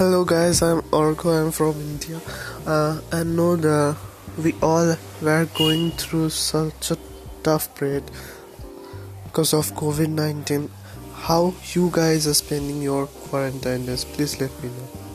Hello guys, I'm Orko. I'm from India. Uh, I know that we all were going through such a tough period because of COVID-19. How you guys are spending your quarantine days? Please let me know.